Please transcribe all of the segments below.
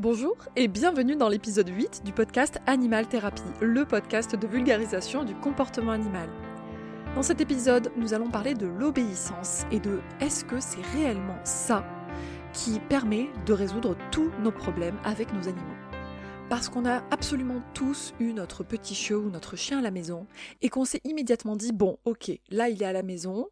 Bonjour et bienvenue dans l'épisode 8 du podcast Animal Thérapie, le podcast de vulgarisation du comportement animal. Dans cet épisode, nous allons parler de l'obéissance et de est-ce que c'est réellement ça qui permet de résoudre tous nos problèmes avec nos animaux. Parce qu'on a absolument tous eu notre petit chiot ou notre chien à la maison et qu'on s'est immédiatement dit bon ok là il est à la maison,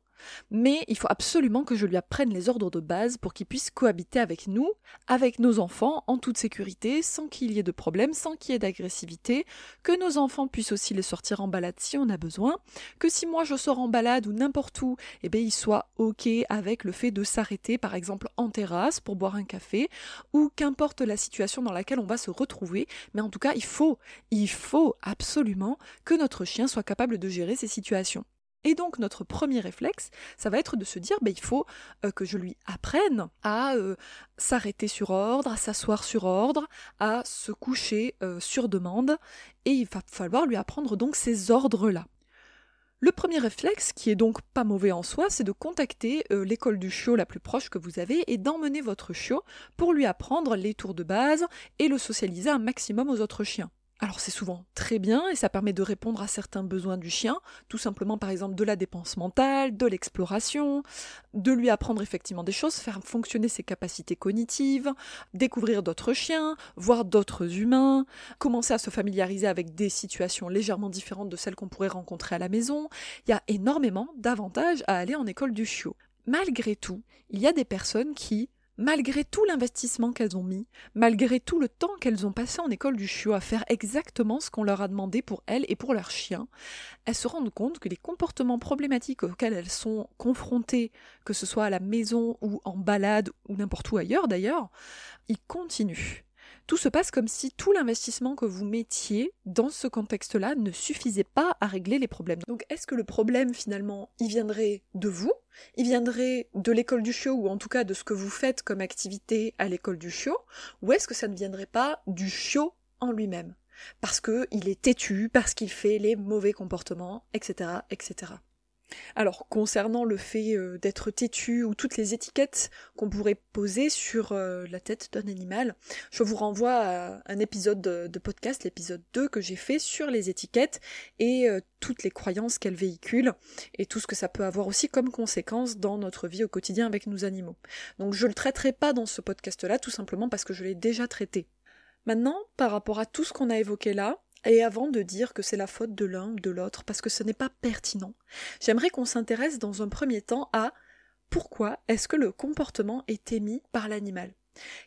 mais il faut absolument que je lui apprenne les ordres de base pour qu'il puisse cohabiter avec nous, avec nos enfants, en toute sécurité, sans qu'il y ait de problème, sans qu'il y ait d'agressivité, que nos enfants puissent aussi les sortir en balade si on a besoin, que si moi je sors en balade ou n'importe où, eh bien il soit ok avec le fait de s'arrêter par exemple en terrasse pour boire un café, ou qu'importe la situation dans laquelle on va se retrouver, mais en tout cas il faut, il faut absolument que notre chien soit capable de gérer ces situations. Et donc notre premier réflexe, ça va être de se dire, ben, il faut euh, que je lui apprenne à euh, s'arrêter sur ordre, à s'asseoir sur ordre, à se coucher euh, sur demande, et il va falloir lui apprendre donc ces ordres-là. Le premier réflexe, qui est donc pas mauvais en soi, c'est de contacter l'école du chiot la plus proche que vous avez et d'emmener votre chiot pour lui apprendre les tours de base et le socialiser un maximum aux autres chiens. Alors c'est souvent très bien et ça permet de répondre à certains besoins du chien, tout simplement par exemple de la dépense mentale, de l'exploration, de lui apprendre effectivement des choses, faire fonctionner ses capacités cognitives, découvrir d'autres chiens, voir d'autres humains, commencer à se familiariser avec des situations légèrement différentes de celles qu'on pourrait rencontrer à la maison. Il y a énormément d'avantages à aller en école du chiot. Malgré tout, il y a des personnes qui malgré tout l'investissement qu'elles ont mis, malgré tout le temps qu'elles ont passé en école du chiot à faire exactement ce qu'on leur a demandé pour elles et pour leurs chiens, elles se rendent compte que les comportements problématiques auxquels elles sont confrontées, que ce soit à la maison ou en balade ou n'importe où ailleurs d'ailleurs, ils continuent tout se passe comme si tout l'investissement que vous mettiez dans ce contexte-là ne suffisait pas à régler les problèmes. Donc est-ce que le problème finalement, il viendrait de vous? Il viendrait de l'école du chiot ou en tout cas de ce que vous faites comme activité à l'école du chiot? Ou est-ce que ça ne viendrait pas du chiot en lui-même? Parce qu'il est têtu, parce qu'il fait les mauvais comportements, etc., etc. Alors, concernant le fait euh, d'être têtu ou toutes les étiquettes qu'on pourrait poser sur euh, la tête d'un animal, je vous renvoie à un épisode de, podcast, l'épisode 2 que j'ai fait sur les étiquettes et euh, toutes les croyances qu'elles véhiculent et tout ce que ça peut avoir aussi comme conséquence dans notre vie au quotidien avec nos animaux. Donc je le traiterai pas dans ce podcast-là, tout simplement parce que je l'ai déjà traité. Maintenant, par rapport à tout ce qu'on a évoqué là, et avant de dire que c'est la faute de l'un ou de l'autre, parce que ce n'est pas pertinent, j'aimerais qu'on s'intéresse dans un premier temps à pourquoi est-ce que le comportement est émis par l'animal.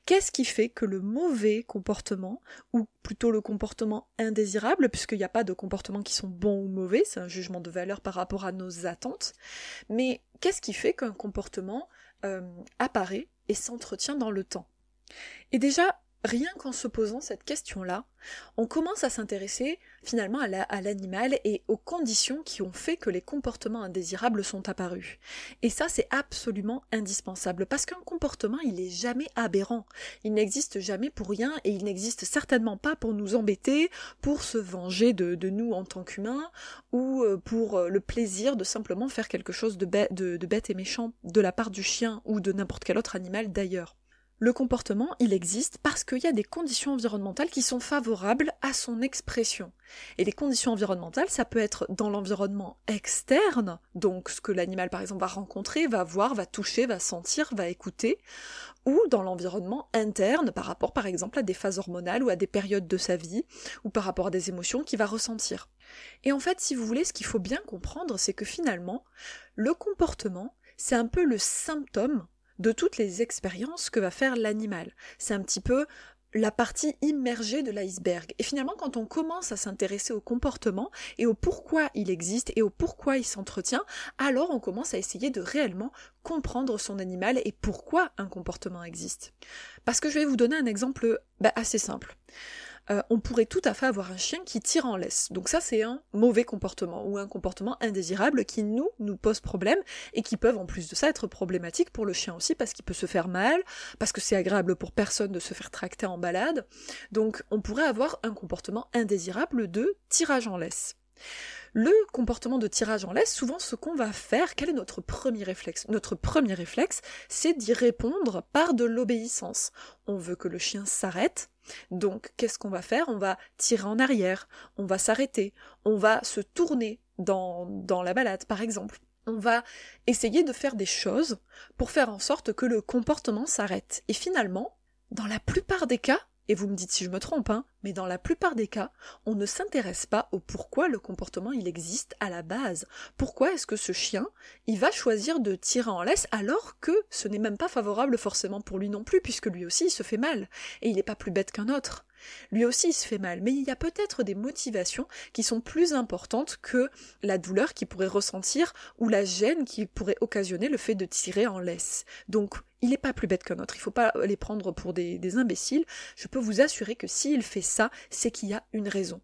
Qu'est-ce qui fait que le mauvais comportement, ou plutôt le comportement indésirable, puisqu'il n'y a pas de comportements qui sont bons ou mauvais, c'est un jugement de valeur par rapport à nos attentes, mais qu'est-ce qui fait qu'un comportement euh, apparaît et s'entretient dans le temps? Et déjà, rien qu'en se posant cette question-là, on commence à s'intéresser finalement à l'animal et aux conditions qui ont fait que les comportements indésirables sont apparus. Et ça, c'est absolument indispensable parce qu'un comportement, il n'est jamais aberrant. Il n'existe jamais pour rien et il n'existe certainement pas pour nous embêter, pour se venger de, nous en tant qu'humains ou euh, pour euh, le plaisir de simplement faire quelque chose de bête et méchant de la part du chien ou de n'importe quel autre animal d'ailleurs. Le comportement, il existe parce qu'il y a des conditions environnementales qui sont favorables à son expression. Et les conditions environnementales, ça peut être dans l'environnement externe, donc ce que l'animal par exemple va rencontrer, va voir, va toucher, va sentir, va écouter, ou dans l'environnement interne par rapport par exemple à des phases hormonales ou à des périodes de sa vie, ou par rapport à des émotions qu'il va ressentir. Et en fait, si vous voulez, ce qu'il faut bien comprendre, c'est que finalement, le comportement, c'est un peu le symptôme de toutes les expériences que va faire l'animal. C'est un petit peu la partie immergée de l'iceberg. Et finalement, quand on commence à s'intéresser au comportement et au pourquoi il existe et au pourquoi il s'entretient, alors on commence à essayer de réellement comprendre son animal et pourquoi un comportement existe. Parce que je vais vous donner un exemple bah, assez simple. Euh, on pourrait tout à fait avoir un chien qui tire en laisse. Donc ça c'est un mauvais comportement ou un comportement indésirable qui nous nous pose problème et qui peuvent en plus de ça être problématique pour le chien aussi parce qu'il peut se faire mal, parce que c'est agréable pour personne de se faire tracter en balade. Donc on pourrait avoir un comportement indésirable de tirage en laisse. Le comportement de tirage en laisse, souvent ce qu'on va faire, quel est notre premier réflexe? Notre premier réflexe, c'est d'y répondre par de l'obéissance. On veut que le chien s'arrête, donc qu'est-ce qu'on va faire? On va tirer en arrière, on va s'arrêter, on va se tourner dans, dans la balade par exemple. On va essayer de faire des choses pour faire en sorte que le comportement s'arrête. Et finalement, dans la plupart des cas, et vous me dites si je me trompe, hein, mais dans la plupart des cas, on ne s'intéresse pas au pourquoi le comportement il existe à la base. Pourquoi est-ce que ce chien, il va choisir de tirer en laisse alors que ce n'est même pas favorable forcément pour lui non plus, puisque lui aussi il se fait mal, et il n'est pas plus bête qu'un autre. Lui aussi il se fait mal, mais il y a peut-être des motivations qui sont plus importantes que la douleur qu'il pourrait ressentir ou la gêne qui pourrait occasionner le fait de tirer en laisse. Donc il n'est pas plus bête qu'un autre, il ne faut pas les prendre pour des, imbéciles. Je peux vous assurer que s'il fait ça, c'est qu'il y a une raison.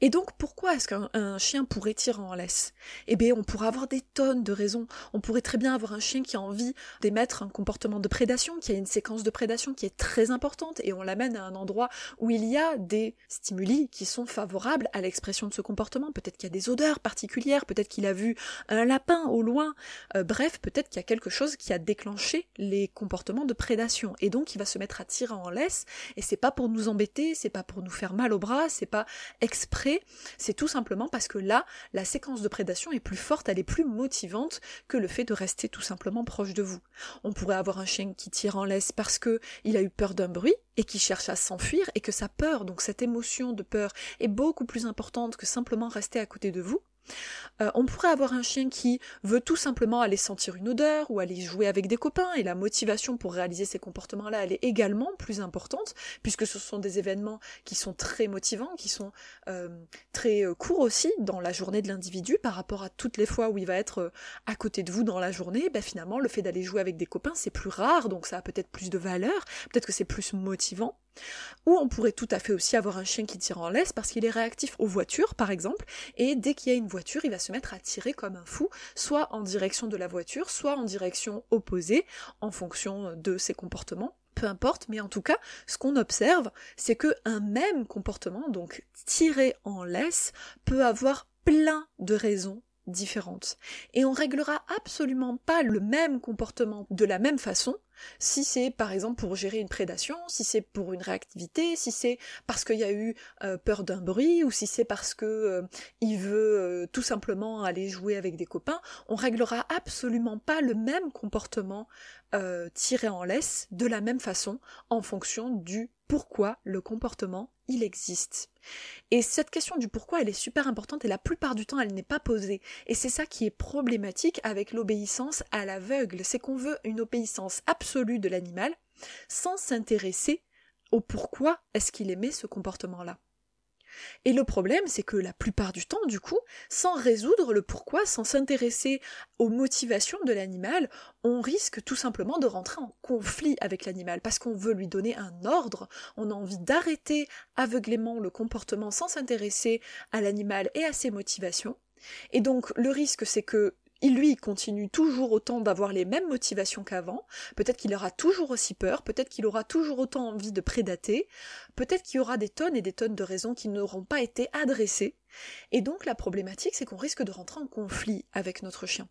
Et donc, pourquoi est-ce qu'un chien pourrait tirer en laisse? Eh bien, on pourrait avoir des tonnes de raisons. On pourrait très bien avoir un chien qui a envie d'émettre un comportement de prédation, qui a une séquence de prédation qui est très importante, et on l'amène à un endroit où il y a des stimuli qui sont favorables à l'expression de ce comportement. Peut-être qu'il y a des odeurs particulières, peut-être qu'il a vu un lapin au loin. Euh, bref, peut-être qu'il y a quelque chose qui a déclenché les comportements de prédation. Et donc, il va se mettre à tirer en laisse, et c'est pas pour nous embêter, c'est pas pour nous faire mal au bras, c'est pas c'est tout simplement parce que là, la séquence de prédation est plus forte, elle est plus motivante que le fait de rester tout simplement proche de vous. On pourrait avoir un chien qui tire en laisse parce que il a eu peur d'un bruit et qui cherche à s'enfuir et que sa peur, donc cette émotion de peur, est beaucoup plus importante que simplement rester à côté de vous. Euh, on pourrait avoir un chien qui veut tout simplement aller sentir une odeur ou aller jouer avec des copains et la motivation pour réaliser ces comportements-là, elle est également plus importante puisque ce sont des événements qui sont très motivants, qui sont euh, très euh, courts aussi dans la journée de l'individu par rapport à toutes les fois où il va être à côté de vous dans la journée. Ben finalement, le fait d'aller jouer avec des copains, c'est plus rare, donc ça a peut-être plus de valeur, peut-être que c'est plus motivant. Ou on pourrait tout à fait aussi avoir un chien qui tire en laisse parce qu'il est réactif aux voitures, par exemple, et dès qu'il y a une voiture, il va se mettre à tirer comme un fou, soit en direction de la voiture, soit en direction opposée, en fonction de ses comportements peu importe, mais en tout cas, ce qu'on observe, c'est que un même comportement, donc tirer en laisse, peut avoir plein de raisons différentes. Et on réglera absolument pas le même comportement de la même façon si c'est par exemple pour gérer une prédation, si c'est pour une réactivité, si c'est parce qu'il y a eu euh, peur d'un bruit, ou si c'est parce que euh, il veut euh, tout simplement aller jouer avec des copains, on réglera absolument pas le même comportement tiré en laisse de la même façon en fonction du pourquoi le comportement il existe. Et cette question du pourquoi, elle est super importante et la plupart du temps, elle n'est pas posée. Et c'est ça qui est problématique avec l'obéissance à l'aveugle, c'est qu'on veut une obéissance absolue de l'animal sans s'intéresser au pourquoi est-ce qu'il aimait ce comportement-là. Et le problème, c'est que la plupart du temps, du coup, sans résoudre le pourquoi, sans s'intéresser aux motivations de l'animal, on risque tout simplement de rentrer en conflit avec l'animal parce qu'on veut lui donner un ordre, on a envie d'arrêter aveuglément le comportement sans s'intéresser à l'animal et à ses motivations. Et donc le risque c'est que il lui continue toujours autant d'avoir les mêmes motivations qu'avant, peut-être qu'il aura toujours aussi peur, peut-être qu'il aura toujours autant envie de prédater, peut-être qu'il y aura des tonnes et des tonnes de raisons qui n'auront pas été adressées, et donc la problématique c'est qu'on risque de rentrer en conflit avec notre chien.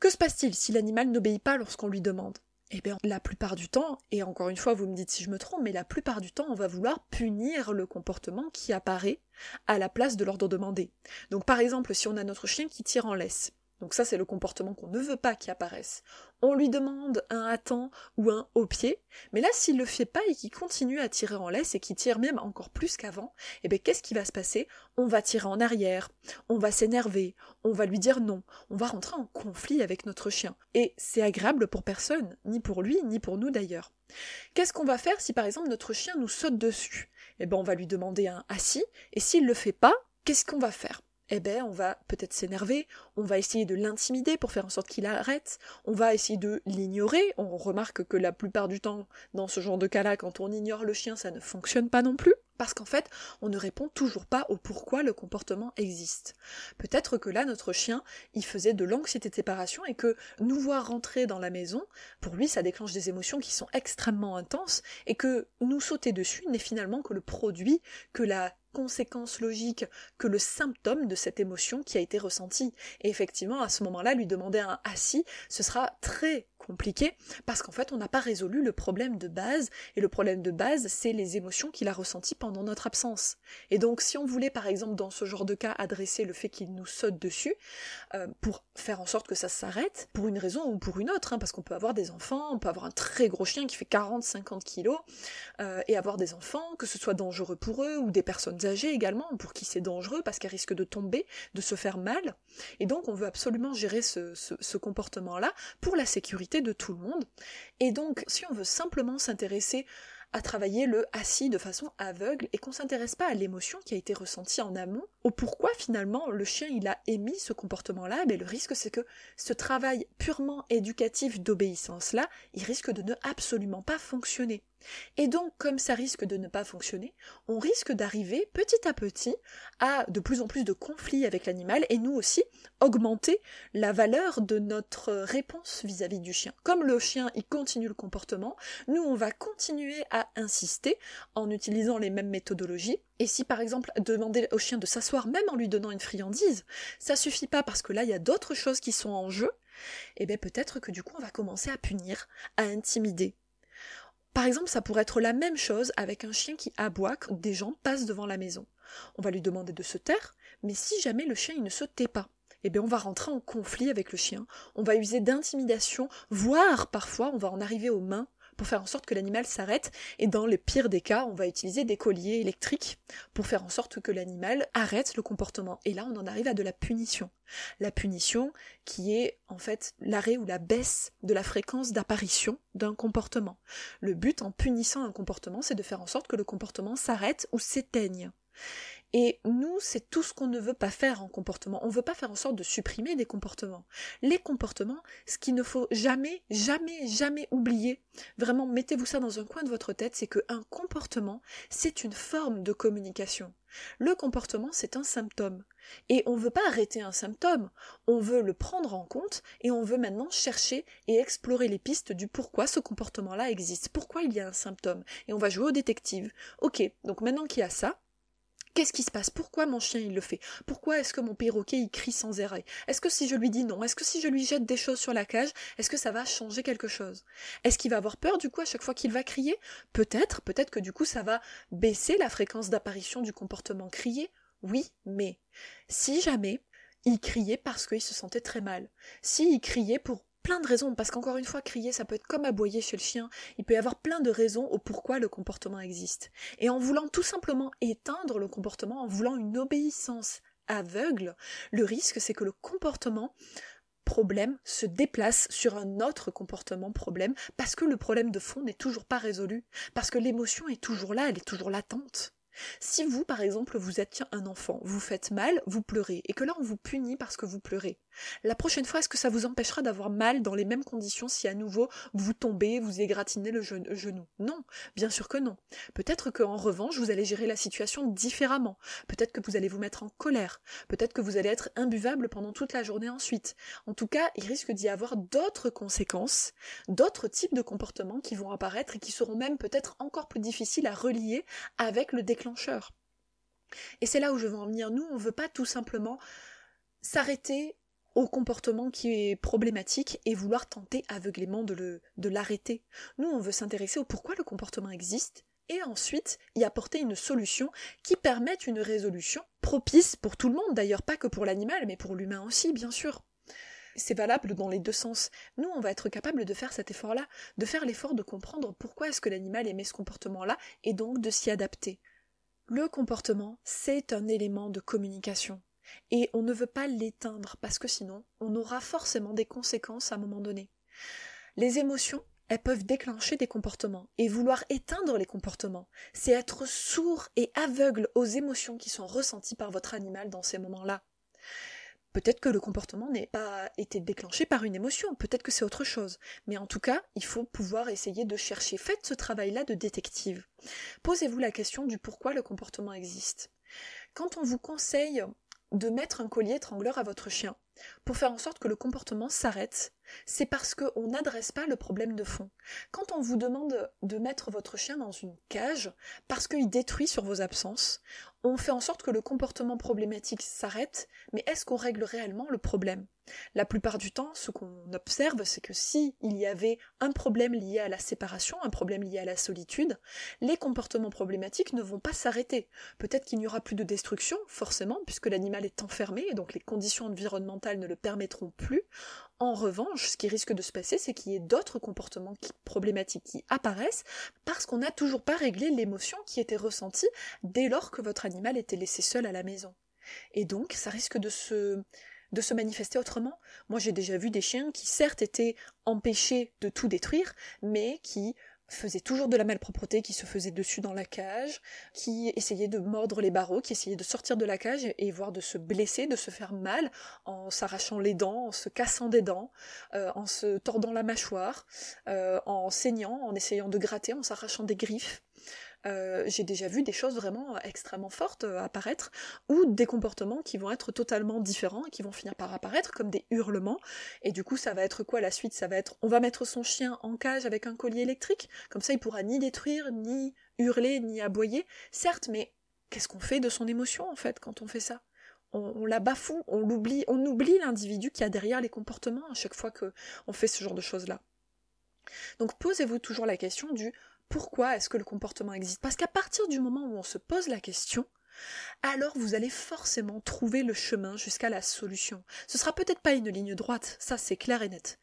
Que se passe-t-il si l'animal n'obéit pas lorsqu'on lui demande? Eh bien, la plupart du temps, et encore une fois, vous me dites si je me trompe, mais la plupart du temps, on va vouloir punir le comportement qui apparaît à la place de l'ordre demandé. Donc, par exemple, si on a notre chien qui tire en laisse, donc ça, c'est le comportement qu'on ne veut pas qu'il apparaisse. On lui demande un hâtant ou un haut pied, mais là, s'il le fait pas et qu'il continue à tirer en laisse et qu'il tire même encore plus qu'avant, eh bien, qu'est-ce qui va se passer? On va tirer en arrière, on va s'énerver, on va lui dire non, on va rentrer en conflit avec notre chien. Et c'est agréable pour personne, ni pour lui, ni pour nous d'ailleurs. Qu'est-ce qu'on va faire si par exemple notre chien nous saute dessus? Eh ben, on va lui demander un assis, et s'il le fait pas, qu'est-ce qu'on va faire? Eh ben on va peut-être s'énerver, on va essayer de l'intimider pour faire en sorte qu'il arrête, on va essayer de l'ignorer, on remarque que la plupart du temps dans ce genre de cas-là quand on ignore le chien ça ne fonctionne pas non plus. Parce qu'en fait, on ne répond toujours pas au pourquoi le comportement existe. Peut-être que là, notre chien, il faisait de l'anxiété de séparation et que nous voir rentrer dans la maison, pour lui, ça déclenche des émotions qui sont extrêmement intenses et que nous sauter dessus n'est finalement que le produit que la conséquence logique que le symptôme de cette émotion qui a été ressentie. Et effectivement, à ce moment-là, lui demander un assis, ce sera très compliqué parce qu'en fait on n'a pas résolu le problème de base et le problème de base c'est les émotions qu'il a ressenties pendant notre absence. Et donc si on voulait par exemple dans ce genre de cas adresser le fait qu'il nous saute dessus euh, pour faire en sorte que ça s'arrête pour une raison ou pour une autre hein, parce qu'on peut avoir des enfants on peut avoir un très gros chien qui fait 40-50 kilos euh, et avoir des enfants que ce soit dangereux pour eux ou des personnes âgées également pour qui c'est dangereux parce qu'elles risquent de tomber de se faire mal. Et donc on veut absolument gérer ce, ce comportement là pour la sécurité de tout le monde. Et donc, si on veut simplement s'intéresser à travailler le assis de façon aveugle et qu'on s'intéresse pas à l'émotion qui a été ressentie en amont, au pourquoi finalement le chien il a émis ce comportement-là, mais le risque c'est que ce travail purement éducatif d'obéissance-là, il risque de ne absolument pas fonctionner. Et donc, comme ça risque de ne pas fonctionner, on risque d'arriver petit à petit à de plus en plus de conflits avec l'animal et nous aussi augmenter la valeur de notre réponse vis-à-vis du chien. Comme le chien il continue le comportement, nous on va continuer à insister en utilisant les mêmes méthodologies. Et si par exemple demander au chien de s'asseoir même en lui donnant une friandise, ça suffit pas parce que là il y a d'autres choses qui sont en jeu, et eh bien peut-être que du coup on va commencer à punir, à intimider, par exemple, ça pourrait être la même chose avec un chien qui aboie quand des gens passent devant la maison. On va lui demander de se taire, mais si jamais le chien ne se tait pas, eh bien on va rentrer en conflit avec le chien, on va user d'intimidation, voire parfois on va en arriver aux mains pour faire en sorte que l'animal s'arrête, et dans le pire des cas, on va utiliser des colliers électriques pour faire en sorte que l'animal arrête le comportement. Et là, on en arrive à de la punition. La punition qui est en fait l'arrêt ou la baisse de la fréquence d'apparition d'un comportement. Le but en punissant un comportement, c'est de faire en sorte que le comportement s'arrête ou s'éteigne. Et nous, c'est tout ce qu'on ne veut pas faire en comportement. On ne veut pas faire en sorte de supprimer des comportements. Les comportements, ce qu'il ne faut jamais, jamais, jamais oublier, vraiment mettez-vous ça dans un coin de votre tête, c'est qu'un comportement, c'est une forme de communication. Le comportement, c'est un symptôme. Et on ne veut pas arrêter un symptôme, on veut le prendre en compte et on veut maintenant chercher et explorer les pistes du pourquoi ce comportement-là existe, pourquoi il y a un symptôme? Et on va jouer au détective. Ok, donc maintenant qu'il y a ça, Qu'est-ce qui se passe? Pourquoi mon chien il le fait? Pourquoi est-ce que mon perroquet il crie sans arrêt? Est-ce que si je lui dis non? Est-ce que si je lui jette des choses sur la cage, est-ce que ça va changer quelque chose? Est-ce qu'il va avoir peur du coup à chaque fois qu'il va crier? Peut-être, peut-être que du coup ça va baisser la fréquence d'apparition du comportement crié? Oui, mais si jamais il criait parce qu'il se sentait très mal, si il criait pour plein de raisons, parce qu'encore une fois, crier, ça peut être comme aboyer chez le chien, il peut y avoir plein de raisons au pourquoi le comportement existe. Et en voulant tout simplement éteindre le comportement, en voulant une obéissance aveugle, le risque c'est que le comportement problème se déplace sur un autre comportement problème parce que le problème de fond n'est toujours pas résolu, parce que l'émotion est toujours là, elle est toujours latente. Si vous, par exemple, vous êtes un enfant, vous faites mal, vous pleurez, et que là on vous punit parce que vous pleurez, la prochaine fois, est-ce que ça vous empêchera d'avoir mal dans les mêmes conditions si à nouveau vous tombez, vous égratignez le genou Non, bien sûr que non. Peut-être qu'en revanche, vous allez gérer la situation différemment. Peut-être que vous allez vous mettre en colère. Peut-être que vous allez être imbuvable pendant toute la journée ensuite. En tout cas, il risque d'y avoir d'autres conséquences, d'autres types de comportements qui vont apparaître et qui seront même peut-être encore plus difficiles à relier avec le déclencheur. Et c'est là où je veux en venir. Nous, on ne veut pas tout simplement s'arrêter au comportement qui est problématique et vouloir tenter aveuglément de l'arrêter. Nous, on veut s'intéresser au pourquoi le comportement existe et ensuite y apporter une solution qui permette une résolution propice pour tout le monde, d'ailleurs pas que pour l'animal, mais pour l'humain aussi, bien sûr. C'est valable dans les deux sens. Nous, on va être capable de faire cet effort-là, de faire l'effort de comprendre pourquoi est-ce que l'animal émet ce comportement-là, et donc de s'y adapter. Le comportement, c'est un élément de communication. Et on ne veut pas l'éteindre parce que sinon, on aura forcément des conséquences à un moment donné. Les émotions, elles peuvent déclencher des comportements. Et vouloir éteindre les comportements, c'est être sourd et aveugle aux émotions qui sont ressenties par votre animal dans ces moments-là. Peut-être que le comportement n'est pas été déclenché par une émotion, peut-être que c'est autre chose. Mais en tout cas, il faut pouvoir essayer de chercher. Faites ce travail-là de détective. Posez-vous la question du pourquoi le comportement existe. Quand on vous conseille de mettre un collier étrangleur à votre chien. Pour faire en sorte que le comportement s'arrête, c'est parce qu'on n'adresse pas le problème de fond. Quand on vous demande de mettre votre chien dans une cage parce qu'il détruit sur vos absences, on fait en sorte que le comportement problématique s'arrête, mais est-ce qu'on règle réellement le problème? La plupart du temps, ce qu'on observe, c'est que si y avait un problème lié à la séparation, un problème lié à la solitude, les comportements problématiques ne vont pas s'arrêter. Peut-être qu'il n'y aura plus de destruction, forcément, puisque l'animal est enfermé, et donc les conditions environnementales ne le permettront plus. En revanche, ce qui risque de se passer, c'est qu'il y ait d'autres comportements problématiques qui apparaissent parce qu'on n'a toujours pas réglé l'émotion qui était ressentie dès lors que votre animal était laissé seul à la maison. Et donc, ça risque de se, de se manifester autrement. Moi, j'ai déjà vu des chiens qui, certes, étaient empêchés de tout détruire, mais qui faisait toujours de la malpropreté, qui se faisait dessus dans la cage, qui essayait de mordre les barreaux, qui essayait de sortir de la cage et, voire de se blesser, de se faire mal en s'arrachant les dents, en se cassant des dents, euh, en se tordant la mâchoire, euh, en saignant, en essayant de gratter, en s'arrachant des griffes. Euh, j'ai déjà vu des choses vraiment extrêmement fortes euh, apparaître, ou des comportements qui vont être totalement différents et qui vont finir par apparaître comme des hurlements. Et du coup, ça va être quoi la suite? Ça va être, on va mettre son chien en cage avec un collier électrique, comme ça il pourra ni détruire, ni hurler, ni aboyer. Certes, mais qu'est-ce qu'on fait de son émotion en fait quand on fait ça? On, la bafoue, on l'oublie, on oublie l'individu qui a derrière les comportements à chaque fois que on fait ce genre de choses-là. Donc posez-vous toujours la question du pourquoi est-ce que le comportement existe? Parce qu'à partir du moment où on se pose la question, alors vous allez forcément trouver le chemin jusqu'à la solution. Ce sera peut-être pas une ligne droite, ça c'est clair et net.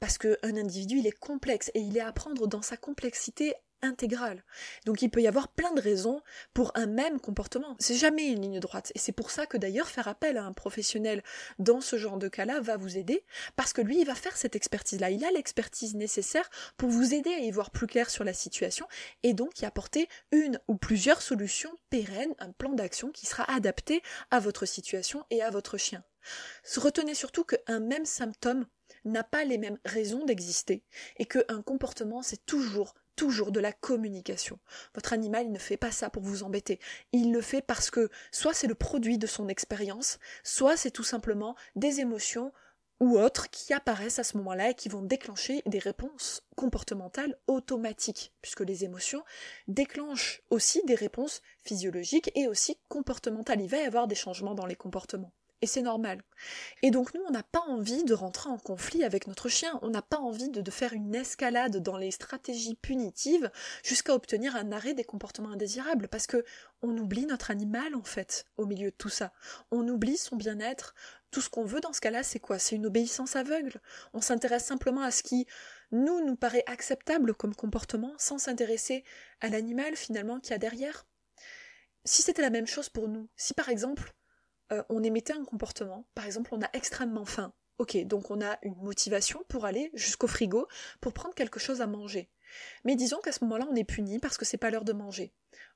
Parce qu'un individu, il est complexe et il est à prendre dans sa complexité intégrale. Donc il peut y avoir plein de raisons pour un même comportement. C'est jamais une ligne droite. Et c'est pour ça que d'ailleurs faire appel à un professionnel dans ce genre de cas-là va vous aider, parce que lui, il va faire cette expertise-là. Il a l'expertise nécessaire pour vous aider à y voir plus clair sur la situation et donc y apporter une ou plusieurs solutions pérennes, un plan d'action qui sera adapté à votre situation et à votre chien. Retenez surtout qu'un même symptôme n'a pas les mêmes raisons d'exister et qu'un comportement c'est toujours toujours de la communication. Votre animal, ne fait pas ça pour vous embêter. Il le fait parce que soit c'est le produit de son expérience, soit c'est tout simplement des émotions ou autres qui apparaissent à ce moment-là et qui vont déclencher des réponses comportementales automatiques, puisque les émotions déclenchent aussi des réponses physiologiques et aussi comportementales. Il va y avoir des changements dans les comportements. Et c'est normal. Et donc nous, on n'a pas envie de rentrer en conflit avec notre chien, on n'a pas envie de, faire une escalade dans les stratégies punitives jusqu'à obtenir un arrêt des comportements indésirables, parce que on oublie notre animal en fait au milieu de tout ça. On oublie son bien-être. Tout ce qu'on veut dans ce cas-là, c'est quoi? C'est une obéissance aveugle. On s'intéresse simplement à ce qui nous nous paraît acceptable comme comportement, sans s'intéresser à l'animal finalement qui a derrière. Si c'était la même chose pour nous, si par exemple euh, on émettait un comportement, par exemple on a extrêmement faim, ok, donc on a une motivation pour aller jusqu'au frigo pour prendre quelque chose à manger. Mais disons qu'à ce moment-là on est puni parce que c'est pas l'heure de manger.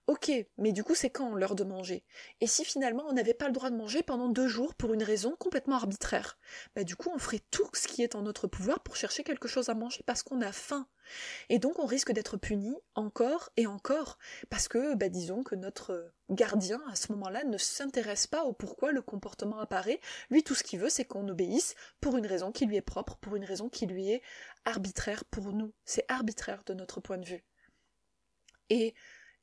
Ok, mais du coup c'est quand l'heure de manger? Et si finalement on n'avait pas le droit de manger pendant deux jours pour une raison complètement arbitraire? Bah du coup on ferait tout ce qui est en notre pouvoir pour chercher quelque chose à manger parce qu'on a faim. Et donc on risque d'être puni encore et encore parce que bah disons que notre gardien à ce moment-là ne s'intéresse pas au pourquoi le comportement apparaît. Lui tout ce qu'il veut c'est qu'on obéisse pour une raison qui lui est propre, pour une raison qui lui est arbitraire pour nous. C'est arbitraire de notre point de vue. Et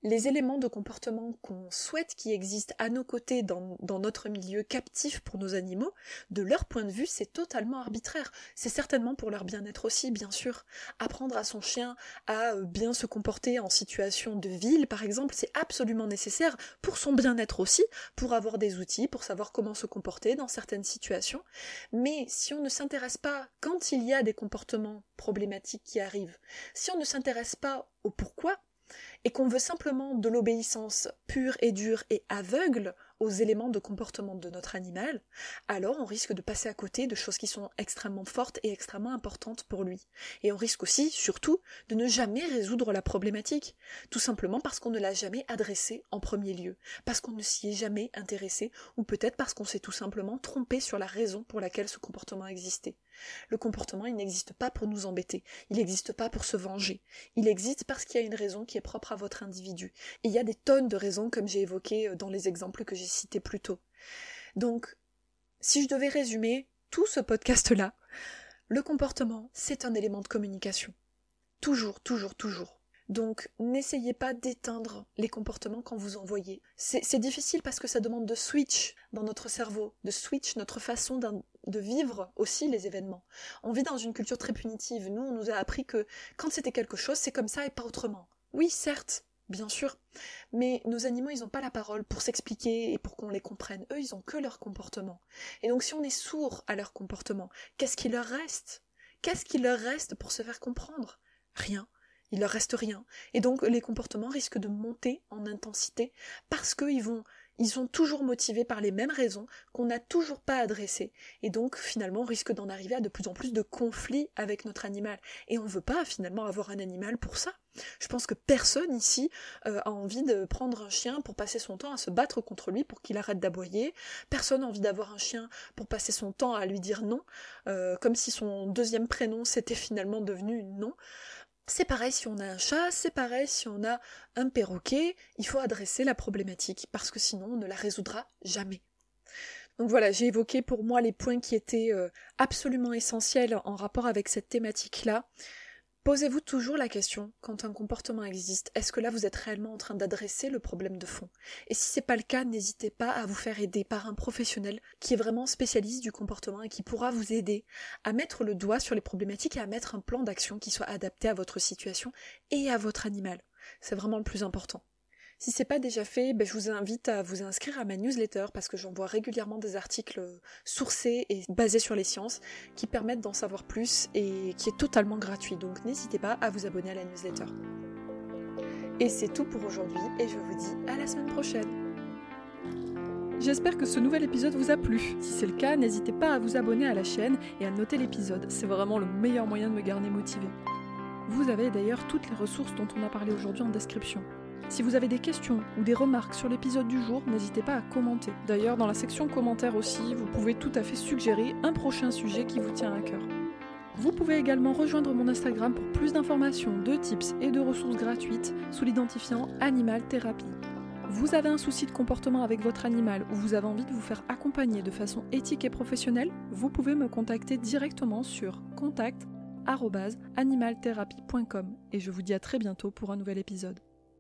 les éléments de comportement qu'on souhaite qui existent à nos côtés dans, notre milieu captif pour nos animaux, de leur point de vue, c'est totalement arbitraire. C'est certainement pour leur bien-être aussi, bien sûr. Apprendre à son chien à euh, bien se comporter en situation de ville, par exemple, c'est absolument nécessaire pour son bien-être aussi, pour avoir des outils, pour savoir comment se comporter dans certaines situations. Mais si on ne s'intéresse pas quand il y a des comportements problématiques qui arrivent, si on ne s'intéresse pas au pourquoi, et qu'on veut simplement de l'obéissance pure et dure et aveugle aux éléments de comportement de notre animal, alors on risque de passer à côté de choses qui sont extrêmement fortes et extrêmement importantes pour lui. Et on risque aussi, surtout, de ne jamais résoudre la problématique, tout simplement parce qu'on ne l'a jamais adressée en premier lieu, parce qu'on ne s'y est jamais intéressé, ou peut-être parce qu'on s'est tout simplement trompé sur la raison pour laquelle ce comportement existait. Le comportement, il n'existe pas pour nous embêter, il n'existe pas pour se venger, il existe parce qu'il y a une raison qui est propre à votre individu. Et il y a des tonnes de raisons, comme j'ai évoqué euh, dans les exemples que j'ai cités plus tôt. Donc, si je devais résumer, tout ce podcast-là, le comportement, c'est un élément de communication. Toujours, toujours, toujours. Donc n'essayez pas d'éteindre les comportements quand vous en voyez. C'est difficile parce que ça demande de switch dans notre cerveau, de switch notre façon de vivre aussi les événements. On vit dans une culture très punitive. Nous, on nous a appris que quand c'était quelque chose, c'est comme ça et pas autrement. Oui, certes, bien sûr, mais nos animaux, ils n'ont pas la parole pour s'expliquer et pour qu'on les comprenne. Eux, ils ont que leur comportement. Et donc si on est sourd à leur comportement, qu'est-ce qui leur reste? Qu'est-ce qui leur reste pour se faire comprendre? Rien il leur reste rien. Et donc les comportements risquent de monter en intensité parce qu'ils vont ils sont toujours motivés par les mêmes raisons qu'on n'a toujours pas adressées. Et donc, finalement, on risque d'en arriver à de plus en plus de conflits avec notre animal. Et on ne veut pas, finalement, avoir un animal pour ça. Je pense que personne ici euh, a envie de prendre un chien pour passer son temps à se battre contre lui pour qu'il arrête d'aboyer. Personne n'a envie d'avoir un chien pour passer son temps à lui dire non, euh, comme si son deuxième prénom s'était finalement devenu non. C'est pareil si on a un chat, c'est pareil si on a un perroquet, il faut adresser la problématique parce que sinon on ne la résoudra jamais. Donc voilà, j'ai évoqué pour moi les points qui étaient euh, absolument essentiels en rapport avec cette thématique-là. Posez-vous toujours la question, quand un comportement existe, est-ce que là vous êtes réellement en train d'adresser le problème de fond? Et si c'est pas le cas, n'hésitez pas à vous faire aider par un professionnel qui est vraiment spécialiste du comportement et qui pourra vous aider à mettre le doigt sur les problématiques et à mettre un plan d'action qui soit adapté à votre situation et à votre animal. C'est vraiment le plus important. Si c'est pas déjà fait, ben, je vous invite à vous inscrire à ma newsletter parce que j'envoie régulièrement des articles sourcés et basés sur les sciences qui permettent d'en savoir plus et qui est totalement gratuit. Donc n'hésitez pas à vous abonner à la newsletter. Et c'est tout pour aujourd'hui et je vous dis à la semaine prochaine. J'espère que ce nouvel épisode vous a plu. Si c'est le cas, n'hésitez pas à vous abonner à la chaîne et à noter l'épisode. C'est vraiment le meilleur moyen de me garder motivé. Vous avez d'ailleurs toutes les ressources dont on a parlé aujourd'hui en description. Si vous avez des questions ou des remarques sur l'épisode du jour, n'hésitez pas à commenter. D'ailleurs, dans la section commentaires aussi, vous pouvez tout à fait suggérer un prochain sujet qui vous tient à cœur. Vous pouvez également rejoindre mon Instagram pour plus d'informations, de tips et de ressources gratuites sous l'identifiant Animal Thérapie. Vous avez un souci de comportement avec votre animal ou vous avez envie de vous faire accompagner de façon éthique et professionnelle, vous pouvez me contacter directement sur contact@animaltherapie.com et je vous dis à très bientôt pour un nouvel épisode.